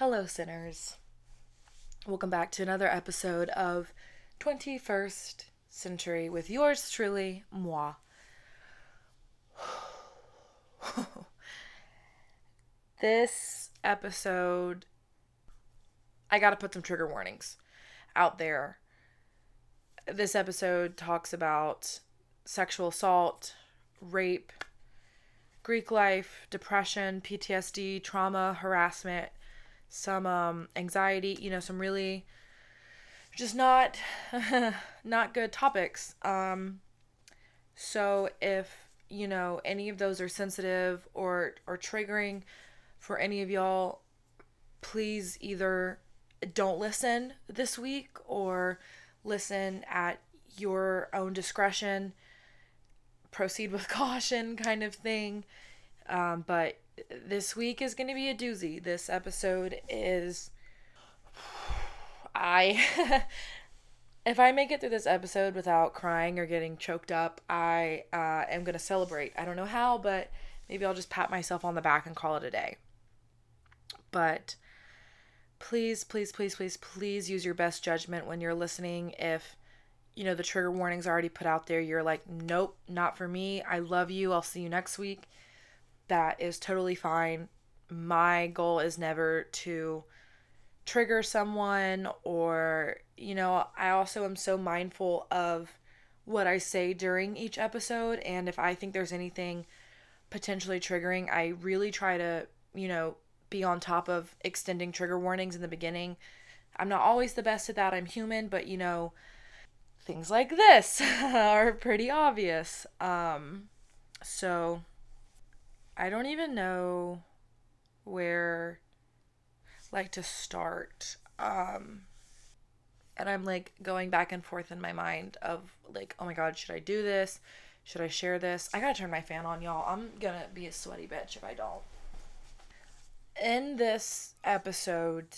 Hello, sinners. Welcome back to another episode of 21st Sintury with yours truly, moi. this episode, I gotta put some trigger warnings out there. This episode talks about sexual assault, rape, Greek life, depression, PTSD, trauma, harassment, some um, anxiety, you know, some really just not not good topics. Um, so if you know any of those are sensitive or or triggering for any of y'all, please either don't listen this week or listen at your own discretion. Proceed with caution, kind of thing. Um, but this week is going to be a doozy. This episode is. I. if I make it through this episode without crying or getting choked up, I uh, am going to celebrate. I don't know how, but maybe I'll just pat myself on the back and call it a day. But please, please, please, please, please use your best judgment when you're listening. If you know the trigger warnings already put out there, you're like, nope, not for me. I love you. I'll see you next week that is totally fine. My goal is never to trigger someone or, you know, I also am so mindful of what I say during each episode. And if I think there's anything potentially triggering, I really try to, you know, be on top of extending trigger warnings in the beginning. I'm not always the best at that. I'm human, but you know, things like this are pretty obvious. Um, so I don't even know where like to start. Um and I'm like going back and forth in my mind of like, oh my god, should I do this? Should I share this? I gotta turn my fan on, y'all. I'm gonna be a sweaty bitch if I don't. In this episode,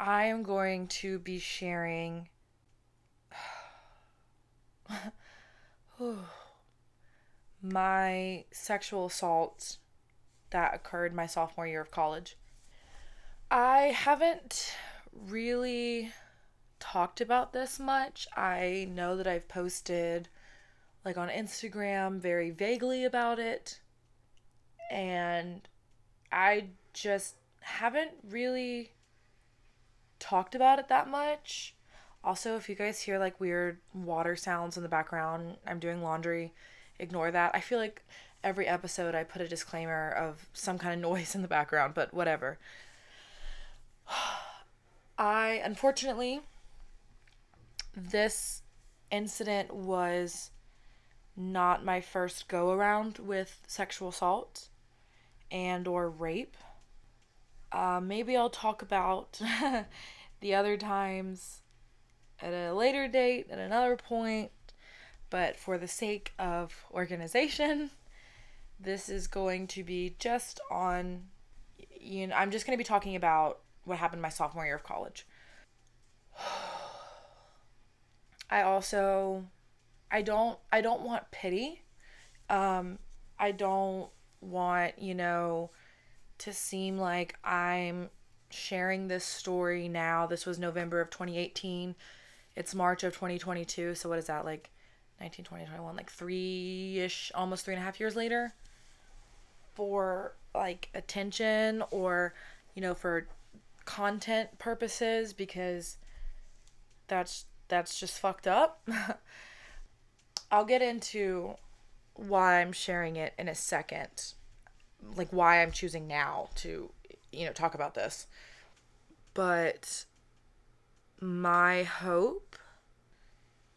I am going to be sharing my sexual assault that occurred my sophomore year of college. I haven't really talked about this much. I know that I've posted like on Instagram very vaguely about it. And I just haven't really talked about it that much. Also, if you guys hear like weird water sounds in the background, I'm doing laundry ignore that. I feel like every episode I put a disclaimer of some kind of noise in the background, but whatever. I unfortunately this incident was not my first go around with sexual assault and or rape. Uh, maybe I'll talk about the other times at a later date at another point but for the sake of organization, this is going to be just on you know, I'm just going to be talking about what happened my sophomore year of college. I also I don't I don't want pity. Um I don't want, you know, to seem like I'm sharing this story now. This was November of 2018. It's March of 2022. So what is that like 19, 20, 21, like three ish, almost three and a half years later for like attention or, you know, for content purposes because that's that's just fucked up. I'll get into why I'm sharing it in a second. Like why I'm choosing now to, you know, talk about this. But my hope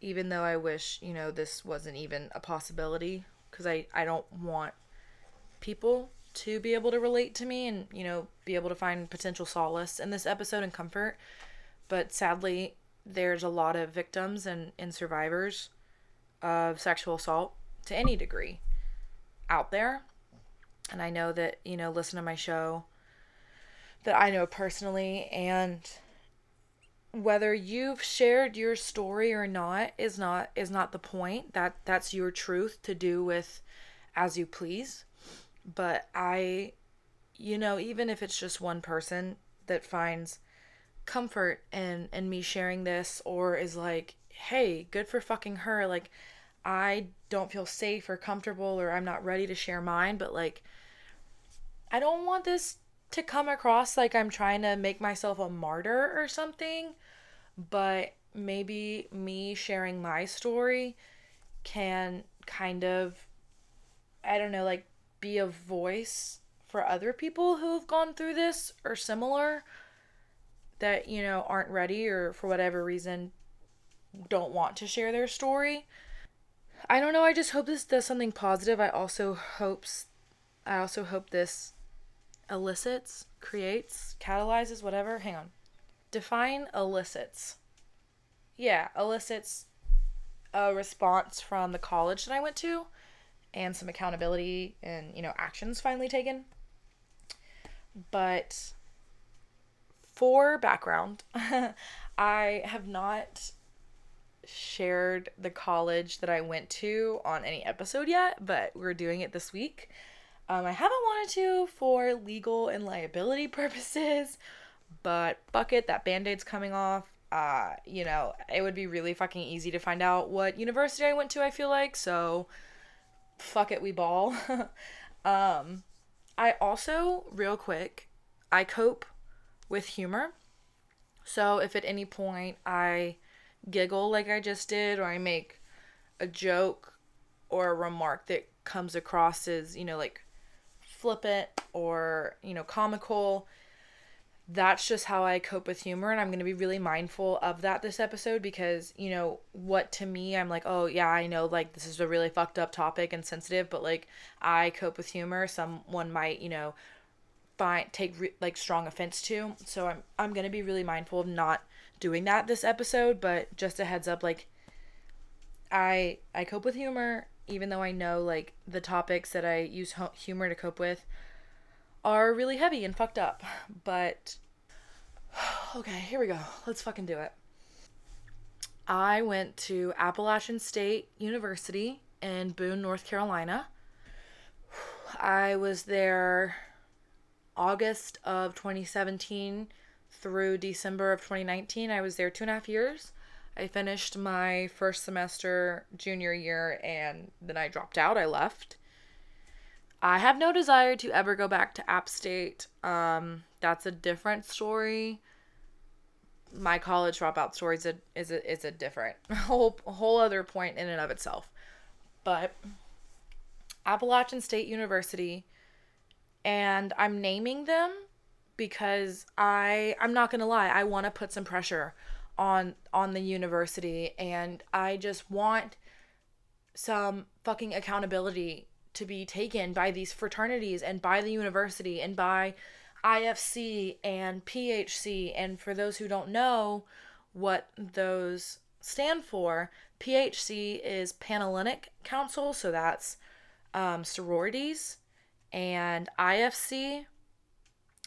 even though I wish, you know, this wasn't even a possibility because I, I don't want people to be able to relate to me and, you know, be able to find potential solace in this episode and comfort. But sadly, there's a lot of victims and, and survivors of sexual assault to any degree out there. And I know that, you know, listen to my show that I know personally and whether you've shared your story or not is not is not the point that that's your truth to do with as you please but i you know even if it's just one person that finds comfort in in me sharing this or is like, "Hey, good for fucking her." Like I don't feel safe or comfortable or I'm not ready to share mine, but like I don't want this to come across like I'm trying to make myself a martyr or something, but maybe me sharing my story can kind of I don't know, like be a voice for other people who have gone through this or similar that, you know, aren't ready or for whatever reason don't want to share their story. I don't know, I just hope this does something positive. I also hopes I also hope this elicits, creates, catalyzes, whatever. Hang on. Define elicits. Yeah, elicits a response from the college that I went to and some accountability and, you know, actions finally taken. But for background, I have not shared the college that I went to on any episode yet, but we're doing it this week. Um, I haven't wanted to for legal and liability purposes, but fuck it, that band aid's coming off. Uh, you know, it would be really fucking easy to find out what university I went to, I feel like, so fuck it, we ball. um, I also, real quick, I cope with humor. So if at any point I giggle like I just did, or I make a joke or a remark that comes across as, you know, like flippant or, you know, comical. That's just how I cope with humor. And I'm going to be really mindful of that this episode because, you know, what to me, I'm like, oh, yeah, I know, like, this is a really fucked up topic and sensitive, but, like, I cope with humor. Someone might, you know, find, take, re- like, strong offense to. So I'm, I'm going to be really mindful of not doing that this episode. But just a heads up, like, I, I cope with humor even though I know like the topics that I use humor to cope with are really heavy and fucked up. But okay, here we go. Let's fucking do it. I went to Appalachian State University in Boone, North Carolina. I was there August of 2017 through December of 2019. I was there two and a half years. I finished my first semester junior year and then I dropped out. I left. I have no desire to ever go back to App State. Um, that's a different story. My college dropout story is a is a, is a different whole whole other point in and of itself. But Appalachian State University, and I'm naming them because I I'm not gonna lie. I want to put some pressure on on the university and I just want some fucking accountability to be taken by these fraternities and by the university and by IFC and PHC and for those who don't know what those stand for PHC is Panhellenic Council so that's um, sororities and IFC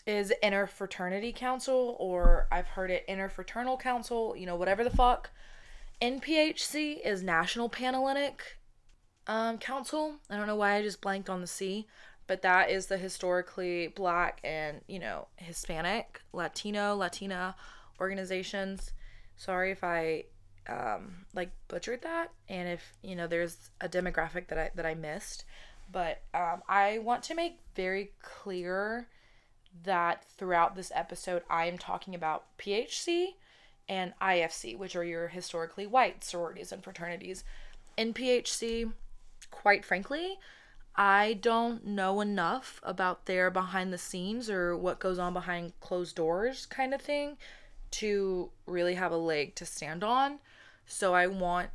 is interfraternity council or I've heard it interfraternal council, you know, whatever the fuck. NPHC is National Panhellenic um, Council. I don't know why I just blanked on the C, but that is the historically black and, you know, Hispanic, Latino, Latina organizations. Sorry if I um, like butchered that and if, you know, there's a demographic that I that I missed, but um, I want to make very clear that throughout this episode I am talking about PHC and IFC, which are your historically white sororities and fraternities. In PHC, quite frankly, I don't know enough about their behind the scenes or what goes on behind closed doors kind of thing to really have a leg to stand on. So I want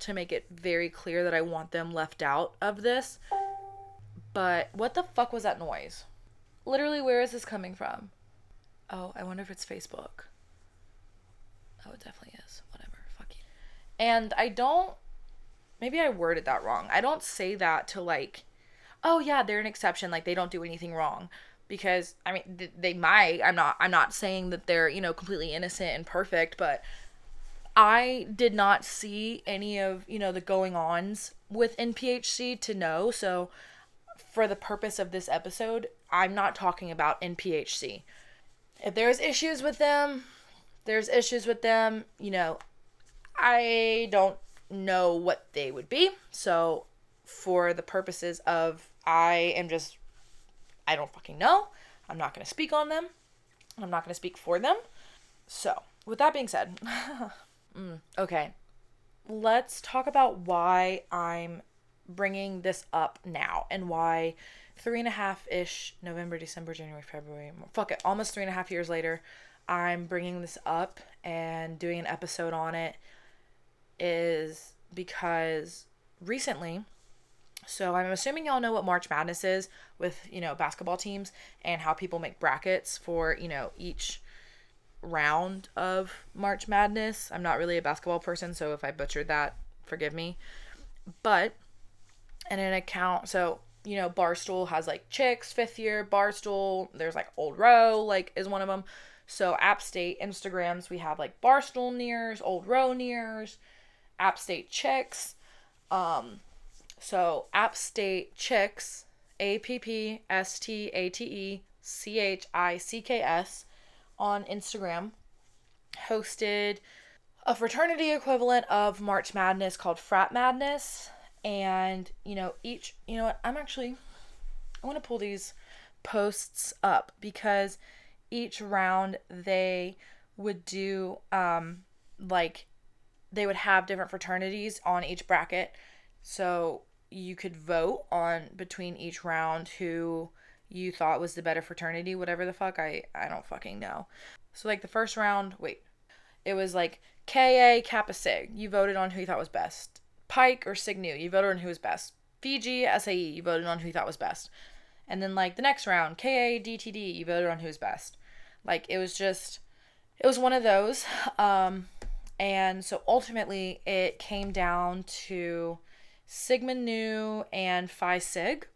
to make it very clear that I want them left out of this. But what the fuck was that noise? Literally, where is this coming from? Oh, I wonder if it's Facebook. Oh, it definitely is. Whatever. Fuck you. And I don't. Maybe I worded that wrong. I don't say that to like, oh yeah, they're an exception. Like they don't do anything wrong, because I mean th- they might. I'm not. I'm not saying that they're you know completely innocent and perfect, but I did not see any of you know the going ons with NPHC to know. So for the purpose of this episode, I'm not talking about NPHC. if there's issues with them, there's issues with them, you know, I don't know what they would be. So, for the purposes of I am just, I don't fucking know. I'm not going to speak on them. I'm not going to speak for them. So, with that being said, mm, okay, let's talk about why I'm bringing this up now and why three and a half ish November, December, January, February, fuck it, almost three and a half years later, I'm bringing this up and doing an episode on it is because recently, so I'm assuming y'all know what March Madness is with, you know, basketball teams and how people make brackets for, you know, each round of March Madness. I'm not really a basketball person, so if I butchered that, forgive me. But in an account, so you know, Barstool has like chicks, fifth year, Barstool, there's like Old Row, like is one of them. So App State Instagrams, we have like Barstool Nears, Old Row Nears, App State Chicks. Um, so App State Chicks, A P P S T A T E C H I C K S on Instagram hosted a fraternity equivalent of March Madness called Frat Madness and you know each you know what i'm actually i want to pull these posts up because each round they would do um like they would have different fraternities on each bracket so you could vote on between each round who you thought was the better fraternity whatever the fuck i i don't fucking know so like the first round wait it was like ka kappa sig you voted on who you thought was best Pike or Sig Nu. You voted on who was best. Fiji, SAE, you voted on who you thought was best. And then like the next round, KA, DTD, you voted on who was best. Like it was just, it was one of those. Um, and so ultimately it came down to Sigma Nu and Phi Sig.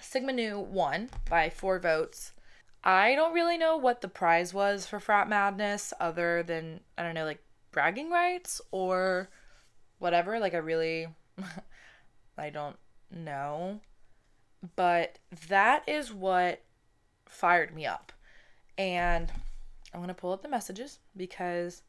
Sigma Nu won by four votes. I don't really know what the prize was for Frat Madness other than, I don't know, like bragging rights or whatever. Like, I really, I don't know. But that is what fired me up. And I'm going to pull up the messages because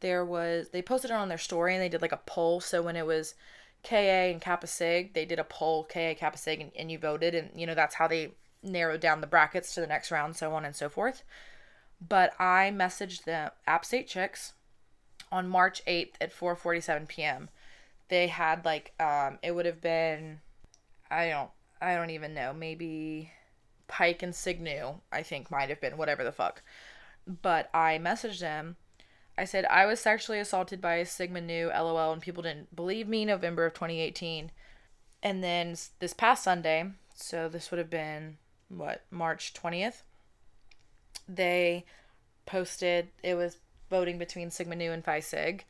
there was, they posted it on their story and they did like a poll. So when it was KA and Kappa Sig, they did a poll, KA, Kappa Sig, and, and you voted. And, you know, that's how they narrowed down the brackets to the next round, so on and so forth. But I messaged the App State Chicks on March 8th at 4:47 p.m. They had like um it would have been I don't I don't even know, maybe Pike and Sig Nu, I think might have been whatever the fuck. But I messaged them. I said I was sexually assaulted by a Sigma Nu LOL and people didn't believe me November of 2018. And then this past Sunday, so this would have been what, March 20th. They posted it was voting between Sigma Nu and Phi Sig.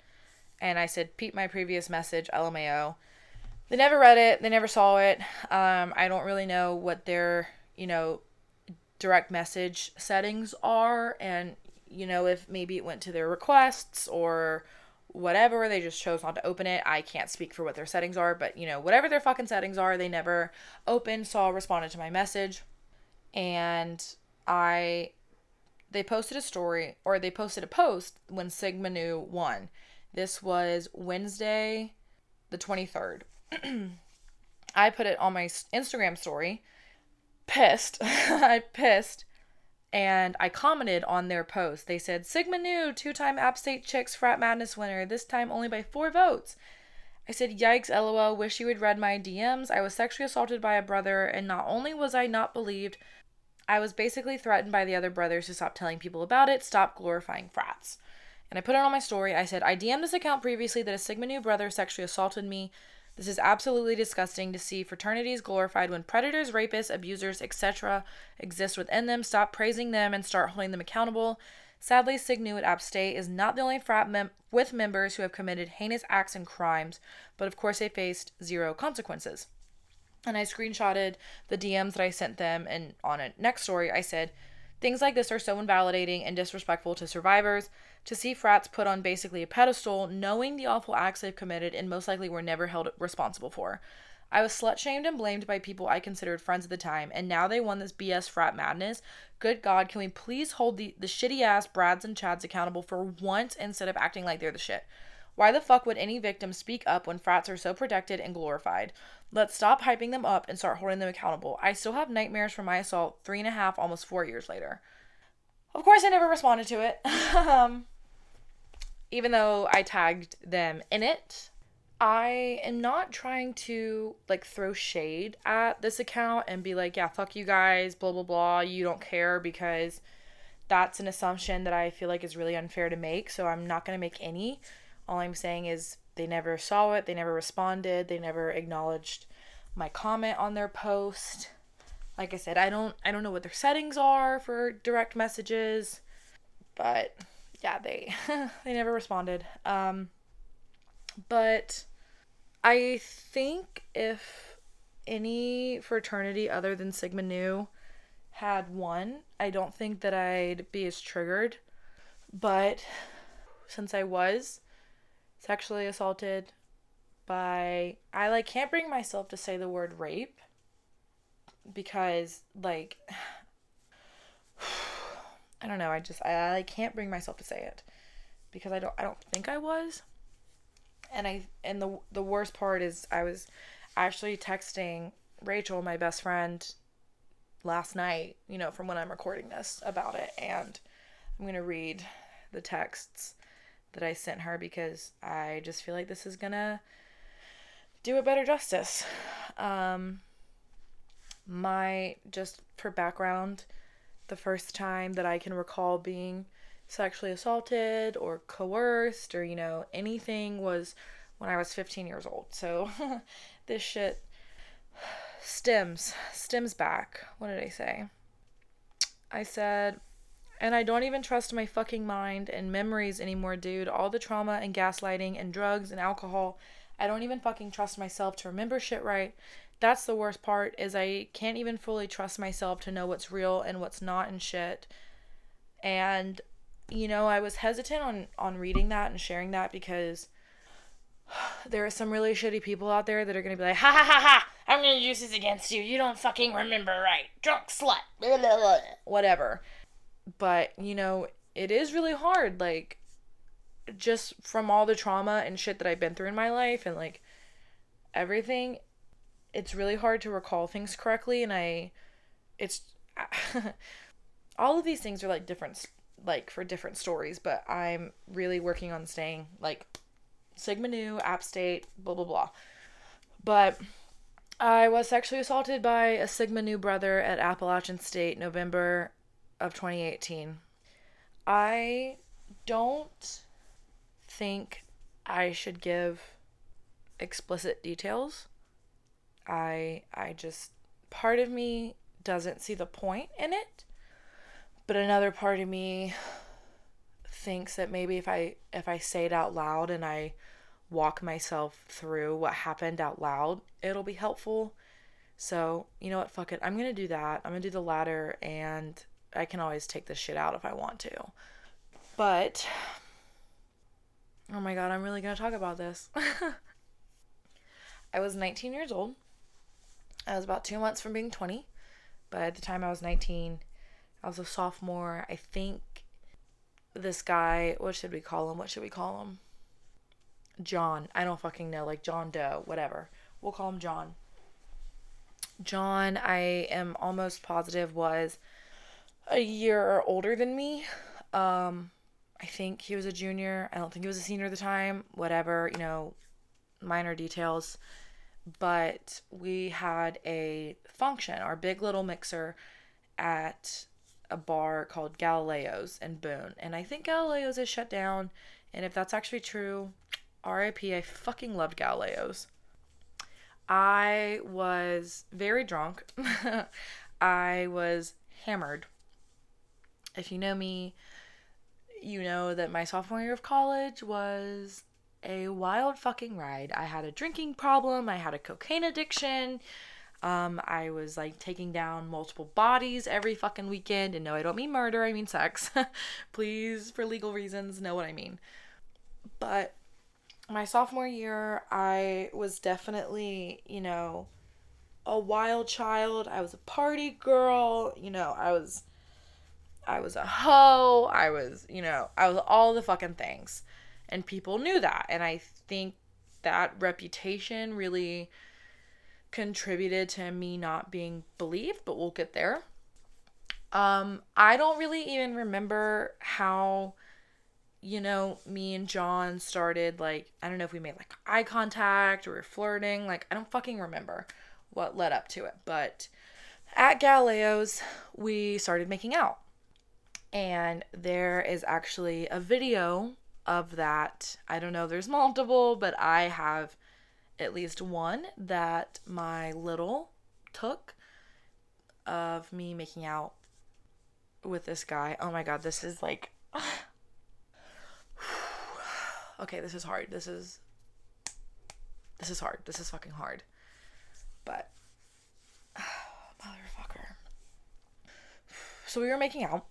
And I said, Peep my previous message, LMAO. They never read it, they never saw it. Um, I don't really know what their, you know, direct message settings are. And, you know, if maybe it went to their requests or whatever, they just chose not to open it. I can't speak for what their settings are, but, you know, whatever their fucking settings are, they never opened, saw, responded to my message. And I they posted a story or they posted a post when Sigma Nu won. This was Wednesday, the 23rd. I put it on my Instagram story, pissed. I pissed. And I commented on their post. They said, Sigma Nu, two time App State Chicks Frat Madness winner, this time only by four votes. I said, Yikes, lol, wish you had read my DMs. I was sexually assaulted by a brother, and not only was I not believed, I was basically threatened by the other brothers to stop telling people about it, stop glorifying frats. And I put it on my story. I said, I DM'd this account previously that a Sigma Nu brother sexually assaulted me. This is absolutely disgusting to see fraternities glorified when predators, rapists, abusers, etc. exist within them. Stop praising them and start holding them accountable. Sadly, Sig Nu at App State is not the only frat mem- with members who have committed heinous acts and crimes, but of course they faced zero consequences and I screenshotted the DMs that I sent them. And on a next story, I said, Things like this are so invalidating and disrespectful to survivors. To see frats put on basically a pedestal, knowing the awful acts they've committed and most likely were never held responsible for. I was slut shamed and blamed by people I considered friends at the time, and now they won this BS frat madness. Good God, can we please hold the, the shitty ass Brads and Chads accountable for once instead of acting like they're the shit? Why the fuck would any victim speak up when frats are so protected and glorified? Let's stop hyping them up and start holding them accountable. I still have nightmares from my assault three and a half, almost four years later. Of course, I never responded to it. um, even though I tagged them in it. I am not trying to like throw shade at this account and be like, yeah, fuck you guys, blah, blah, blah. You don't care because that's an assumption that I feel like is really unfair to make. So I'm not going to make any. All I'm saying is they never saw it, they never responded, they never acknowledged my comment on their post. Like I said, I don't I don't know what their settings are for direct messages, but yeah, they they never responded. Um but I think if any fraternity other than Sigma Nu had one, I don't think that I'd be as triggered. But since I was sexually assaulted by I like can't bring myself to say the word rape because like I don't know, I just I, I can't bring myself to say it because I don't I don't think I was. And I and the the worst part is I was actually texting Rachel, my best friend, last night, you know, from when I'm recording this about it and I'm going to read the texts that I sent her because I just feel like this is going to do a better justice. Um my just for background, the first time that I can recall being sexually assaulted or coerced or, you know, anything was when I was 15 years old. So this shit stems, stems back. What did I say? I said, and I don't even trust my fucking mind and memories anymore, dude. All the trauma and gaslighting and drugs and alcohol. I don't even fucking trust myself to remember shit right that's the worst part is I can't even fully trust myself to know what's real and what's not and shit. And you know, I was hesitant on on reading that and sharing that because there are some really shitty people out there that are going to be like, ha ha ha ha, I'm going to use this against you. You don't fucking remember right. Drunk slut. Blah, blah, blah. Whatever. But, you know, it is really hard. Like, just from all the trauma and shit that I've been through in my life and, like, everything, it's really hard to recall things correctly and I it's all of these things are like different like for different stories, but I'm really working on staying like Sigma Nu, App State, blah blah blah. But I was sexually assaulted by a Sigma Nu brother at Appalachian State November of 2018. I don't think I should give explicit details I I just part of me doesn't see the point in it. But another part of me thinks that maybe if I if I say it out loud and I walk myself through what happened out loud, it'll be helpful. So, you know what, fuck it. I'm going to do that. I'm going to do the latter and I can always take this shit out if I want to. But oh my god, I'm really going to talk about this. I was 19 years old I was about two months from being 20, but at the time I was 19. I was a sophomore. I think this guy, what should we call him? What should we call him? John. I don't fucking know. Like John Doe, whatever. We'll call him John. John, I am almost positive, was a year older than me. Um, I think he was a junior. I don't think he was a senior at the time. Whatever, you know, minor details but we had a function, our big little mixer at a bar called Galileo's in Boone. And I think Galileo's is shut down. And if that's actually true, RIP, I fucking loved Galileo's. I was very drunk. I was hammered. If you know me, you know that my sophomore year of college was a wild fucking ride. I had a drinking problem, I had a cocaine addiction. Um, I was like taking down multiple bodies every fucking weekend. And no, I don't mean murder, I mean sex. Please, for legal reasons, know what I mean. But my sophomore year, I was definitely, you know, a wild child. I was a party girl. You know, I was I was a hoe. I was, you know, I was all the fucking things. And people knew that. And I think that reputation really contributed to me not being believed, but we'll get there. Um, I don't really even remember how, you know, me and John started. Like, I don't know if we made like eye contact or we flirting. Like, I don't fucking remember what led up to it. But at Galileo's, we started making out. And there is actually a video of that. I don't know, there's multiple, but I have at least one that my little took of me making out with this guy. Oh my god, this is like Okay, this is hard. This is this is hard. This is fucking hard. But motherfucker. So we were making out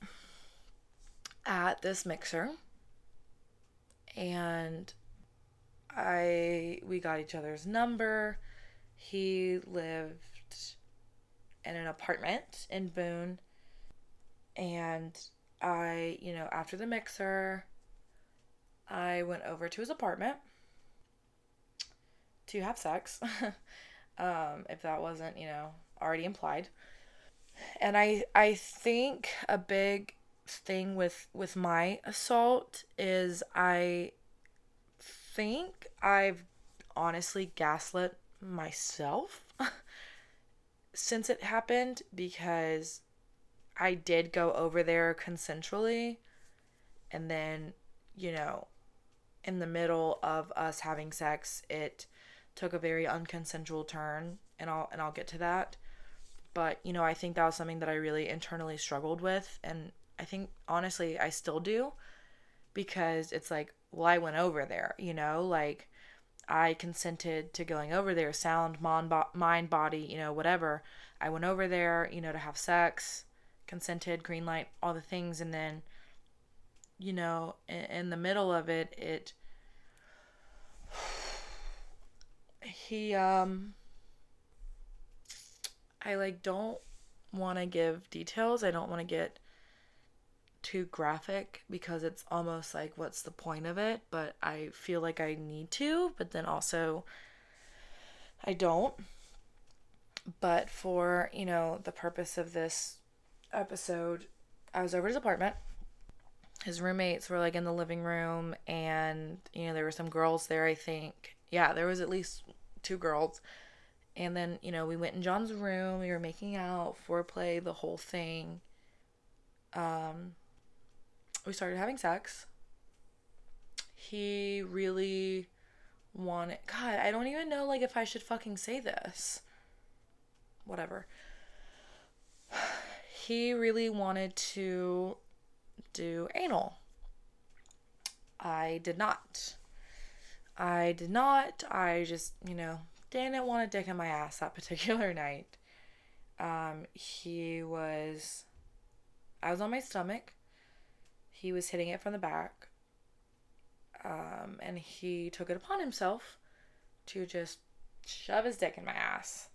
at this mixer and I we got each other's number. He lived in an apartment in Boone. And I, you know, after the mixer, I went over to his apartment to have sex. um, if that wasn't, you know, already implied. And I I think a big thing with with my assault is I think I've honestly gaslit myself since it happened because I did go over there consensually and then, you know, in the middle of us having sex, it took a very unconsensual turn and I'll and I'll get to that. But, you know, I think that was something that I really internally struggled with and I think honestly I still do because it's like well, I went over there, you know, like I consented to going over there, sound, mind, body, you know, whatever. I went over there, you know, to have sex, consented, green light, all the things, and then, you know, in, in the middle of it, it, he, um, I like don't want to give details. I don't want to get too graphic because it's almost like what's the point of it but i feel like i need to but then also i don't. But for you know the purpose of this episode i was over his apartment. His roommates were like in the living room and you know there were some girls there i think. Yeah there was at least two girls. And then you know we went in john's room. We were making out foreplay the whole thing. Um we started having sex. He really wanted God, I don't even know like if I should fucking say this. Whatever. He really wanted to do anal. I did not. I did not. I just, you know, didn't want a dick in my ass that particular night. Um, he was, I was on my stomach he was hitting it from the back. Um, and he took it upon himself to just shove his dick in my ass.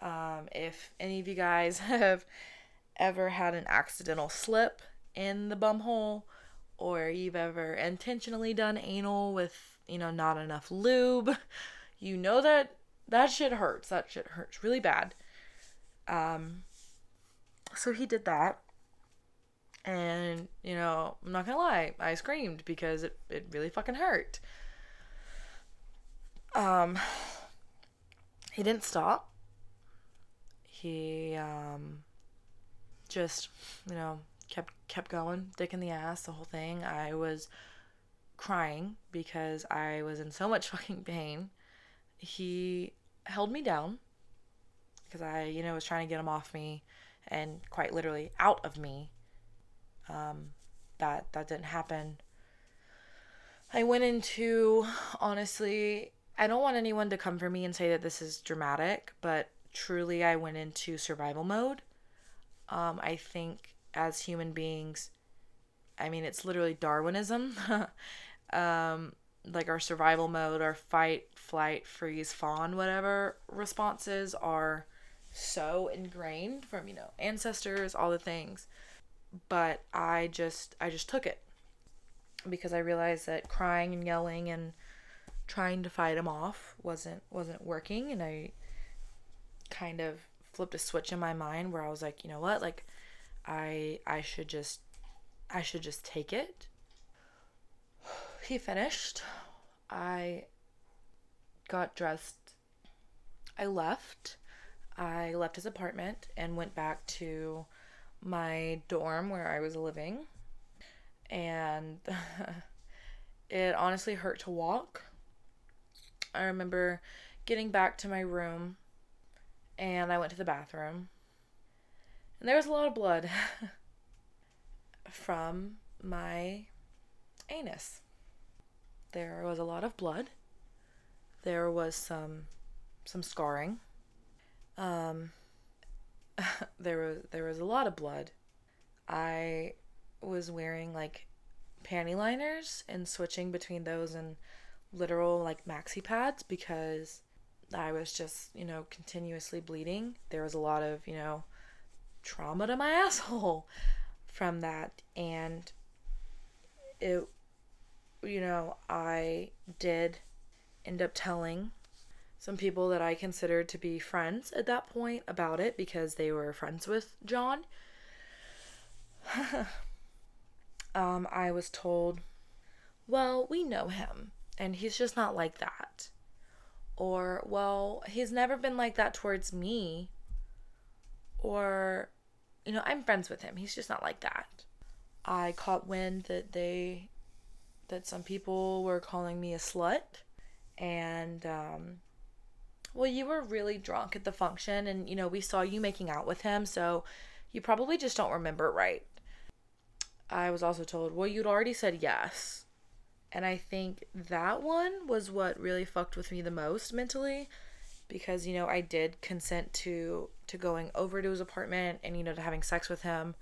Um, if any of you guys have ever had an accidental slip in the bum hole, or you've ever intentionally done anal with, you know, not enough lube, you know that that shit hurts. That shit hurts really bad. Um, so he did that. And, you know, I'm not gonna lie, I screamed because it, it really fucking hurt. Um, he didn't stop. He, um, just, you know, kept, kept going, dick in the ass, the whole thing. I was crying because I was in so much fucking pain. He held me down because I, you know, was trying to get him off me and quite literally out of me um, that that didn't happen. I went into honestly, I don't want anyone to come for me and say that this is dramatic, but truly, I went into survival mode. Um, I think as human beings, I mean, it's literally Darwinism. um, like our survival mode, our fight, flight, freeze, fawn, whatever responses are so ingrained from, you know, ancestors, all the things. But I just I just took it because I realized that crying and yelling and trying to fight him off wasn't wasn't working and I kind of flipped a switch in my mind where I was like, you know what? Like I I should just I should just take it. He finished. I got dressed. I left. I left his apartment and went back to my dorm where I was living. And it honestly hurt to walk. I remember getting back to my room and I went to the bathroom. And there was a lot of blood from my anus. There was a lot of blood. There was some some scarring. Um there was there was a lot of blood. I was wearing like panty liners and switching between those and literal like maxi pads because I was just, you know, continuously bleeding. There was a lot of, you know, trauma to my asshole from that and it you know, I did end up telling some people that I considered to be friends at that point about it because they were friends with John. um, I was told, well, we know him and he's just not like that. Or, well, he's never been like that towards me. Or, you know, I'm friends with him. He's just not like that. I caught wind that they, that some people were calling me a slut. And, um, well, you were really drunk at the function, and, you know, we saw you making out with him, so you probably just don't remember right. I was also told, well, you'd already said yes. And I think that one was what really fucked with me the most mentally because you know I did consent to to going over to his apartment and you know to having sex with him.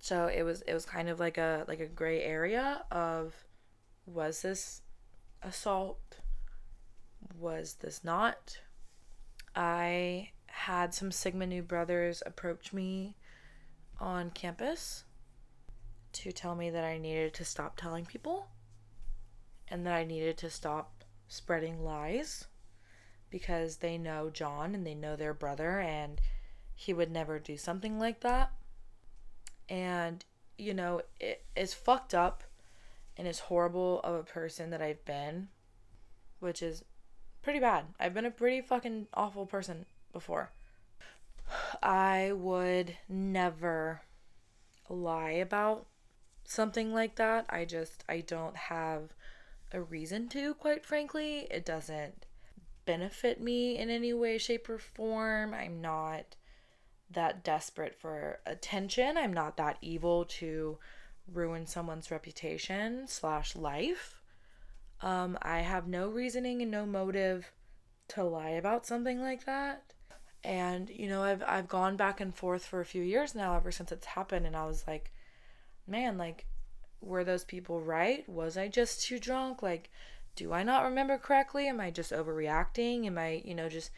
So it was it was kind of like a like a gray area of was this assault? Was this not? I had some Sigma Nu brothers approach me on campus to tell me that I needed to stop telling people and that I needed to stop spreading lies because they know John and they know their brother and he would never do something like that. And you know, it is fucked up and as horrible of a person that I've been, which is pretty bad. I've been a pretty fucking awful person before. I would never lie about something like that. I just I don't have a reason to, quite frankly. It doesn't benefit me in any way, shape, or form. I'm not that desperate for attention. I'm not that evil to ruin someone's reputation slash life. Um, I have no reasoning and no motive to lie about something like that. And you know, I've I've gone back and forth for a few years now ever since it's happened and I was like, man, like were those people right? Was I just too drunk? Like, do I not remember correctly? Am I just overreacting? Am I, you know, just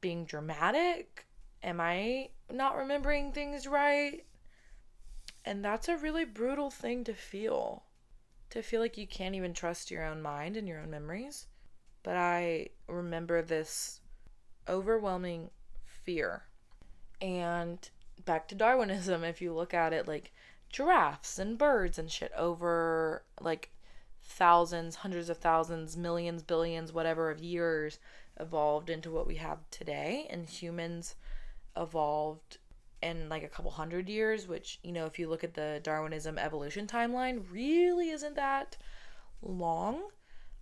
being dramatic? Am I not remembering things right? And that's a really brutal thing to feel. To feel like you can't even trust your own mind and your own memories. But I remember this overwhelming fear. And back to Darwinism, if you look at it, like giraffes and birds and shit over like thousands, hundreds of thousands, millions, billions, whatever of years evolved into what we have today. And humans evolved in like a couple hundred years, which, you know, if you look at the Darwinism evolution timeline, really isn't that long.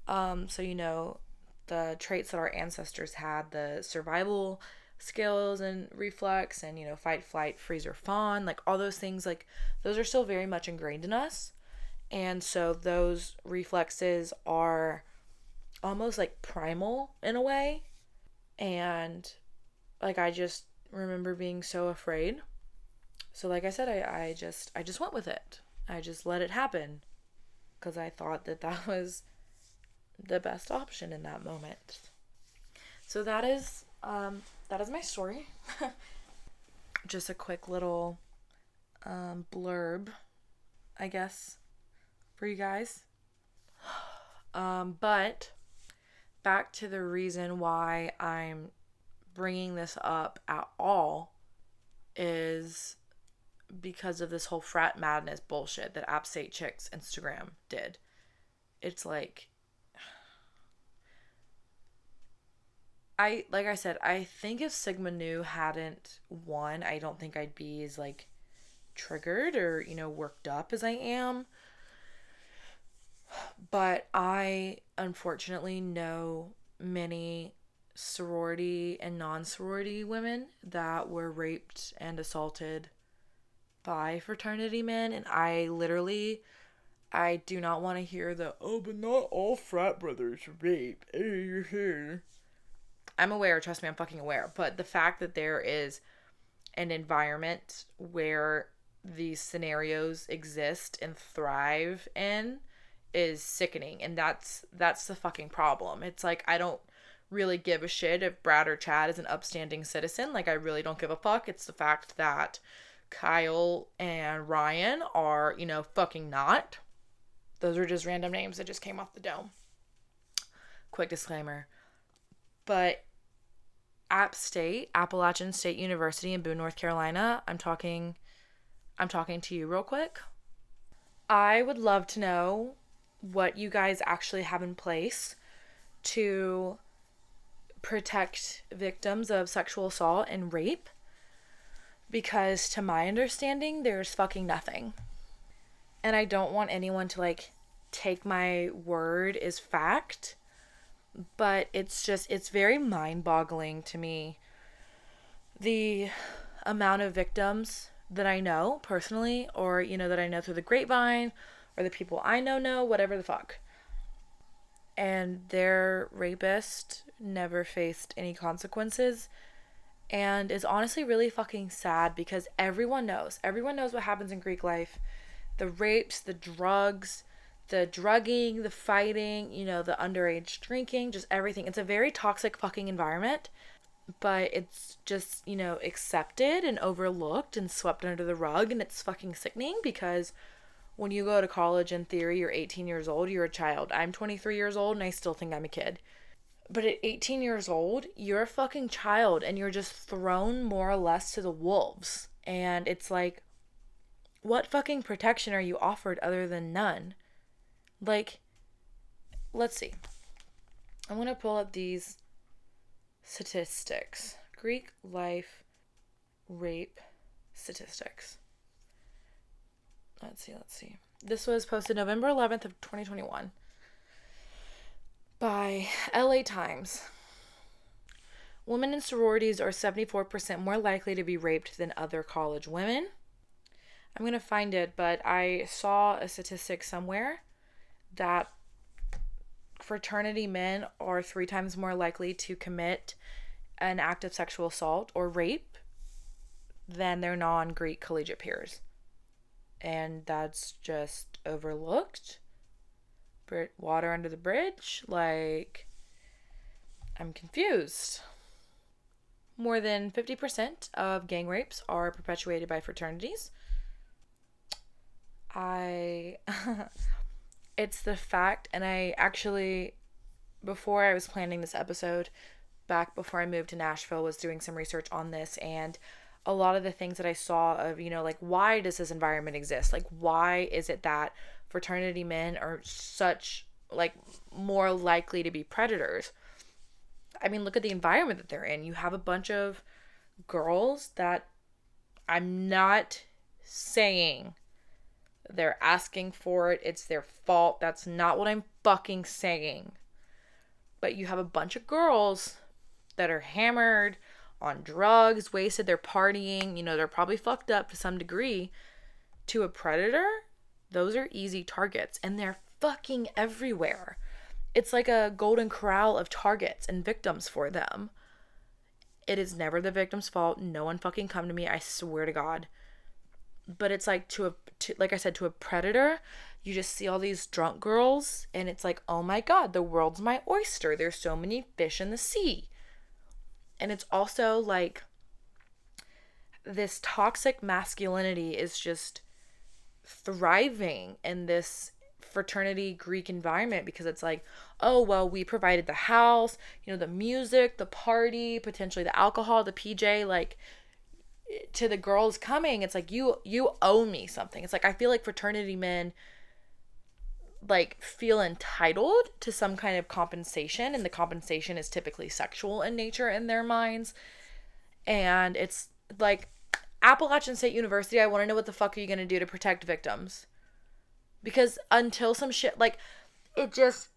Um, so, you know, the traits that our ancestors had, the survival skills and reflex and you know fight flight freeze or fawn like all those things like those are still very much ingrained in us and so those reflexes are almost like primal in a way and like i just remember being so afraid so like i said i, I just i just went with it i just let it happen because i thought that that was the best option in that moment. So that is um, that is my story. Just a quick little um, blurb, I guess, for you guys. Um, but back to the reason why I'm bringing this up at all is because of this whole frat madness bullshit that App State Chicks Instagram did. It's like I like I said, I think if Sigma Nu hadn't won, I don't think I'd be as like triggered or, you know, worked up as I am. But I unfortunately know many sorority and non sorority women that were raped and assaulted by fraternity men. And I literally, I do not want to hear the, oh, but not all frat brothers rape. I'm aware, trust me, I'm fucking aware. But the fact that there is an environment where these scenarios exist and thrive in is sickening and that's that's the fucking problem. It's like I don't really give a shit if Brad or Chad is an upstanding citizen. Like I really don't give a fuck. It's the fact that Kyle and Ryan are, you know, fucking not. Those are just random names that just came off the dome. Quick disclaimer. But App State, Appalachian State University in Boone, North Carolina. I'm talking I'm talking to you real quick. I would love to know what you guys actually have in place to protect victims of sexual assault and rape because to my understanding there's fucking nothing. And I don't want anyone to like take my word as fact but it's just it's very mind-boggling to me the amount of victims that I know personally or you know that I know through the grapevine or the people I know know whatever the fuck and their rapist never faced any consequences and is honestly really fucking sad because everyone knows everyone knows what happens in Greek life the rapes the drugs the drugging, the fighting, you know, the underage drinking, just everything. It's a very toxic fucking environment, but it's just, you know, accepted and overlooked and swept under the rug. And it's fucking sickening because when you go to college, in theory, you're 18 years old, you're a child. I'm 23 years old and I still think I'm a kid. But at 18 years old, you're a fucking child and you're just thrown more or less to the wolves. And it's like, what fucking protection are you offered other than none? Like, let's see. I'm going to pull up these statistics Greek life rape statistics. Let's see, let's see. This was posted November 11th of 2021 by LA Times. Women in sororities are 74% more likely to be raped than other college women. I'm going to find it, but I saw a statistic somewhere that fraternity men are three times more likely to commit an act of sexual assault or rape than their non Greek collegiate peers. And that's just overlooked. Water under the bridge? Like, I'm confused. More than 50% of gang rapes are perpetuated by fraternities. I it's the fact, and I actually, before I was planning this episode, back before I moved to Nashville, was doing some research on this, and a lot of the things that I saw of, you know, like, why does this environment exist? Like, why is it that fraternity men are such, like, more likely to be predators? I mean, look at the environment that they're in. You have a bunch of girls that I'm not saying they're asking for it. It's their fault. That's not what I'm fucking saying. But you have a bunch of girls that are hammered on drugs, wasted, they're partying, you know, they're probably fucked up to some degree. To a predator, those are easy targets and they're fucking everywhere. It's like a golden corral of targets and victims for them. It is never the victim's fault. No one fucking come to me. I swear to God but it's like to a to, like I said to a predator, you just see all these drunk girls and it's like, "Oh my god, the world's my oyster. There's so many fish in the sea." And it's also like this toxic masculinity is just thriving in this fraternity Greek environment because it's like, oh, well, we provided the house, you know, the music, the party, potentially the alcohol, the PJ, like to the girls coming, it's like you you owe me something. It's like I feel like fraternity men like feel entitled to some kind of compensation and the compensation is typically sexual in nature in their minds. And it's like Appalachian State University, I want to know what the fuck are you going to do to protect victims? Because until some shit like it just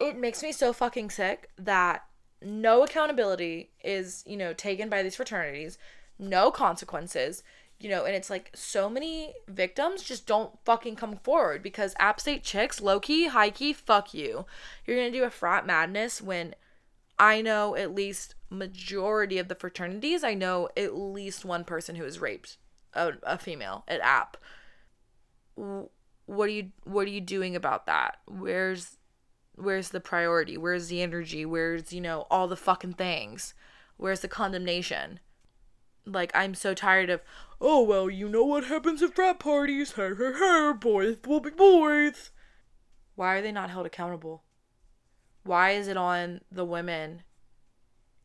it makes me so fucking sick that no accountability is, you know, taken by these fraternities, no consequences, you know, and it's like so many victims just don't fucking come forward because App State chicks, low key, high key, fuck you. You're gonna do a frat madness when I know at least majority of the fraternities, I know at least one person who has raped a, a female at App. What are you what are you doing about that? Where's where's the priority? Where's the energy? Where's, you know, all the fucking things? Where's the condemnation? Like I'm so tired of, oh well, you know what happens at frat parties. Her her her boys will be boys. Why are they not held accountable? Why is it on the women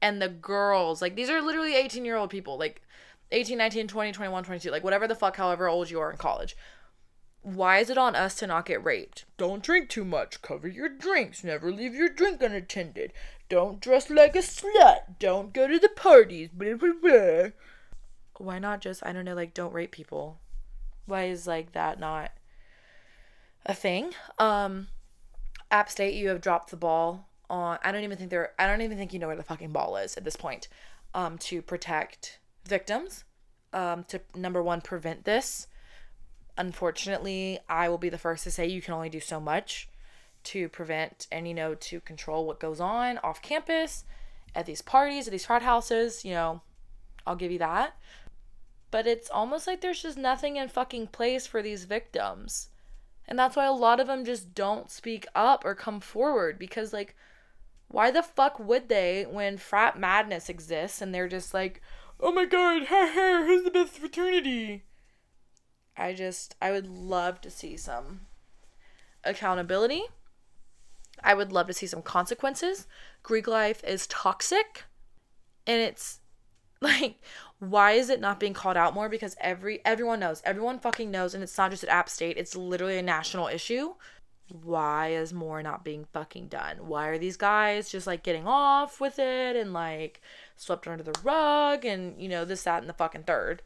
and the girls? Like these are literally 18 year old people, like 18, 19, 20, 21, 22, like whatever the fuck, however old you are in college. Why is it on us to not get raped? Don't drink too much. Cover your drinks. Never leave your drink unattended. Don't dress like a slut. Don't go to the parties. Blah, blah, blah. Why not just, I don't know, like, don't rape people? Why is, like, that not a thing? Um, App State, you have dropped the ball on, I don't even think they're, I don't even think you know where the fucking ball is at this point, um, to protect victims, um, to, number one, prevent this unfortunately, I will be the first to say you can only do so much to prevent and, you know, to control what goes on off campus, at these parties, at these frat houses. You know, I'll give you that. But it's almost like there's just nothing in fucking place for these victims. And that's why a lot of them just don't speak up or come forward because, like, why the fuck would they when frat madness exists and they're just like, oh my god, ha ha, who's the best fraternity? I just I would love to see some accountability. I would love to see some consequences. Greek life is toxic and it's like why is it not being called out more because every everyone knows. Everyone fucking knows and it's not just at App State. It's literally a national issue. Why is more not being fucking done? Why are these guys just like getting off with it and like swept under the rug and you know this that and the fucking third?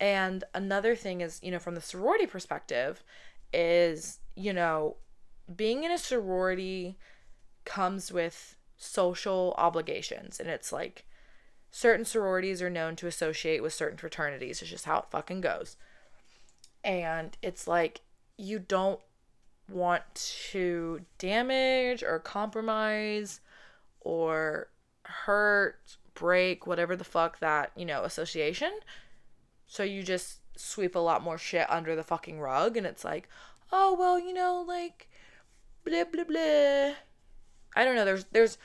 And another thing is, you know, from the sorority perspective, is, you know, being in a sorority comes with social obligations. And it's like certain sororities are known to associate with certain fraternities. It's just how it fucking goes. And it's like you don't want to damage or compromise or hurt, break, whatever the fuck that, you know, association so you just sweep a lot more shit under the fucking rug and it's like, oh well, you know, like blah blah blah. I don't know, there's there's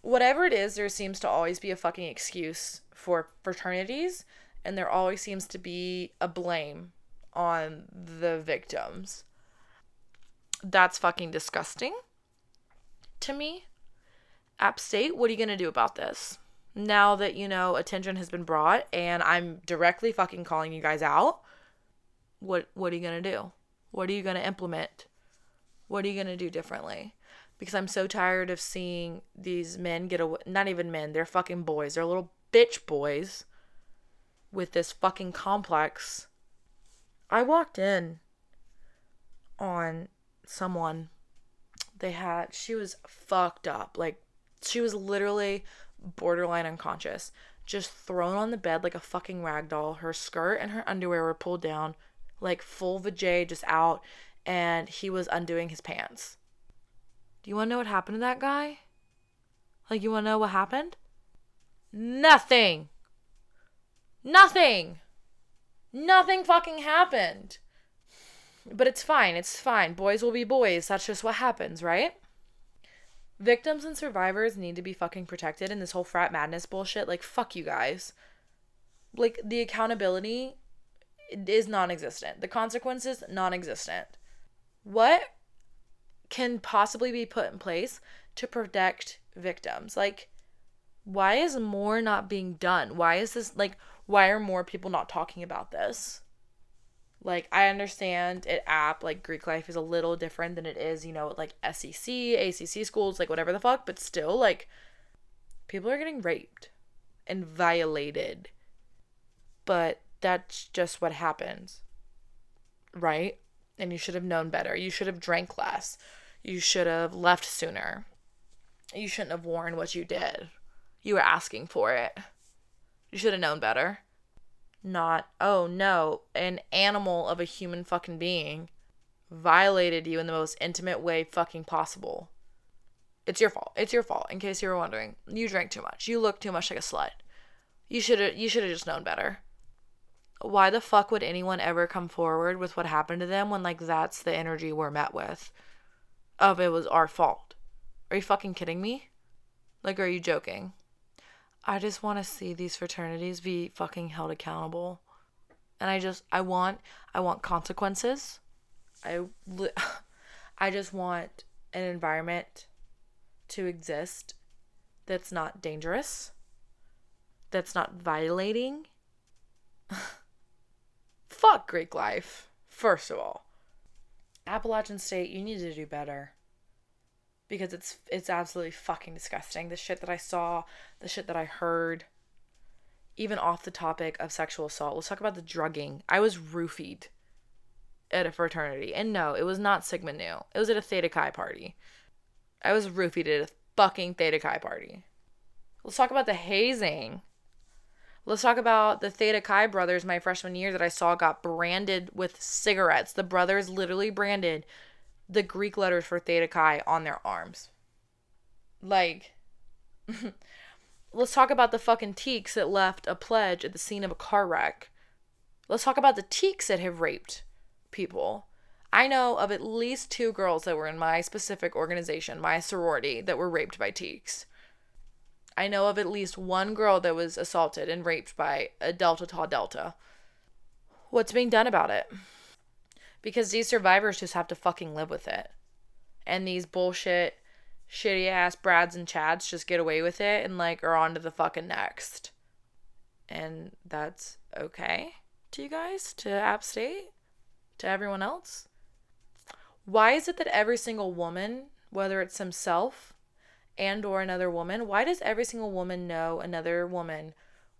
whatever it is, there seems to always be a fucking excuse for fraternities and there always seems to be a blame on the victims. That's fucking disgusting to me. App State, what are you going to do about this? now that you know attention has been brought and I'm directly fucking calling you guys out, what what are you going to do? What are you going to implement? What are you going to do differently? Because I'm so tired of seeing these men get away, not even men, they're fucking boys. They're little bitch boys with this fucking complex. I walked in on someone they had she was fucked up. Like she was literally borderline unconscious, just thrown on the bed like a fucking rag doll. Her skirt and her underwear were pulled down, like full vajay just out, and he was undoing his pants. Do you want to know what happened to that guy? Like, you want to know what happened? Nothing. Nothing. Nothing fucking happened. But it's fine. It's fine. Boys will be boys. That's just what happens, right? Victims and survivors need to be fucking protected in this whole frat madness bullshit. Like, fuck you guys. Like, the accountability is non existent, the consequences, non existent. What can possibly be put in place to protect victims? Like, why is more not being done? Why is this, like, why are more people not talking about this? Like I understand it app like Greek life is a little different than it is, you know, like SEC, ACC schools, like whatever the fuck, but still like people are getting raped and violated. But that's just what happens. Right? And you should have known better. You should have drank less. You should have left sooner. You shouldn't have worn what you did. You were asking for it. You should have known better not, oh no, an animal of a human fucking being violated you in the most intimate way fucking possible. It's your fault. It's your fault. In case you were wondering, you drank too much. You look too much like a slut. You should have. You should have just known better. Why the fuck would anyone ever come forward with what happened to them when like that's the energy we're met with? Of it was our fault. Are you fucking kidding me? Like, are you joking? I just want to see these fraternities be fucking held accountable. And I just I want I want consequences. I I just want an environment to exist that's not dangerous. That's not violating. Fuck Greek life, first of all. Appalachian State, you need to do better because it's it's absolutely fucking disgusting. The shit that I saw, the shit that I heard, even off the topic of sexual assault. Let's talk about the drugging. I was roofied at a fraternity. And no, it was not Sigma Nu. It was at a Theta Chi party. I was roofied at a fucking Theta Chi party. Let's talk about the hazing. Let's talk about the Theta Chi brothers my freshman year that I saw got branded with cigarettes. The brothers literally branded the Greek letters for Theta Chi on their arms. Like, let's talk about the fucking teaks that left a pledge at the scene of a car wreck. Let's talk about the teaks that have raped people. I know of at least two girls that were in my specific organization, my sorority, that were raped by teaks. I know of at least one girl that was assaulted and raped by a Delta Tau Delta. What's being done about it? Because these survivors just have to fucking live with it. And these bullshit, shitty ass Brads and Chads just get away with it and like are on to the fucking next. And that's okay to you guys, to App State, to everyone else. Why is it that every single woman, whether it's himself and or another woman, why does every single woman know another woman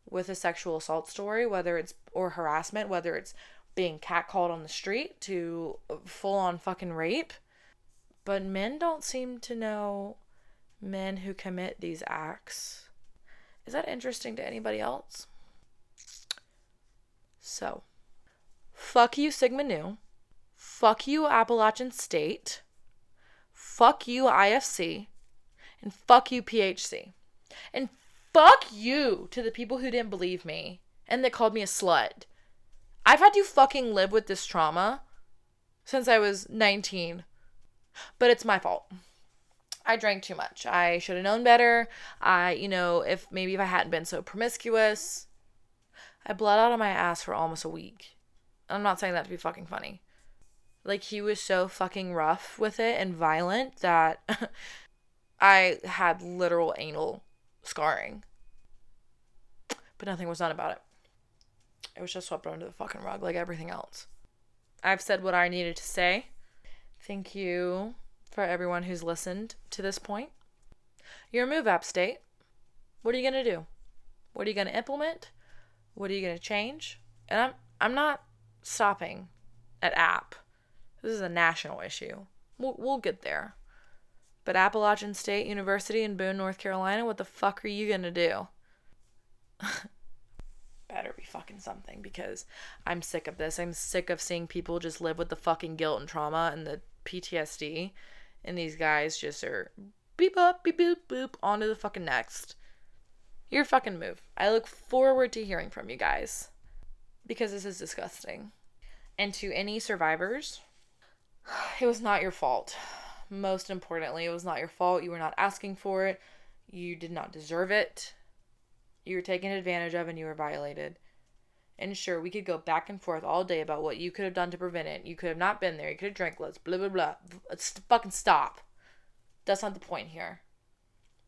with a sexual assault story, whether it's or harassment, whether it's being catcalled on the street to full on fucking rape. But men don't seem to know men who commit these acts. Is that interesting to anybody else? So, fuck you, Sigma Nu. Fuck you, Appalachian State. Fuck you, IFC. And fuck you, PHC. And fuck you to the people who didn't believe me and that called me a slut I've had to fucking live with this trauma since I was 19. But it's my fault. I drank too much. I should have known better. I, you know, if maybe if I hadn't been so promiscuous, I bled out of my ass for almost a week. I'm not saying that to be fucking funny. Like he was so fucking rough with it and violent that I had literal anal scarring. But nothing was done about it. It was just swept under the fucking rug like everything else. I've said what I needed to say. Thank you for everyone who's listened to this point. Your move app state. What are you going to do? What are you going to implement? What are you going to change? And I'm I'm not stopping at app. This is a national issue. We'll, we'll get there. But Appalachian State University in Boone, North Carolina, what the fuck are you going to do? fucking something because I'm sick of this. I'm sick of seeing people just live with the fucking guilt and trauma and the PTSD. And these guys just are beep up, beep boop, boop, on to the fucking next. Your fucking move. I look forward to hearing from you guys. because this is disgusting. And to any survivors, it was not your fault. Most importantly, it was not your fault. You were not asking for it. You did not deserve it. You were taken advantage of and you were violated. And sure, we could go back and forth all day about what you could have done to prevent it. You could have not been there. You could have drank less. Blah blah blah. Fucking stop. That's not the point here.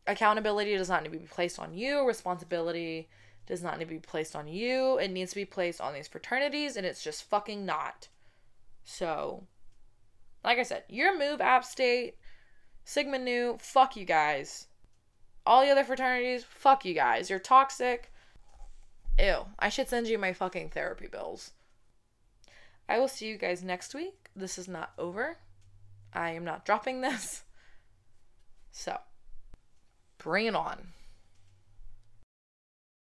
Accountability does not need to be placed on you. Responsibility does not need to be placed on you. It needs to be placed on these fraternities, and it's just fucking not. So, like I said, your move app state, Sigma Nu, fuck you guys. All the other fraternities, fuck you guys. You're toxic. Ew. I should send you my fucking therapy bills. I will see you guys next week. This is not over. I am not dropping this. So, bring it on.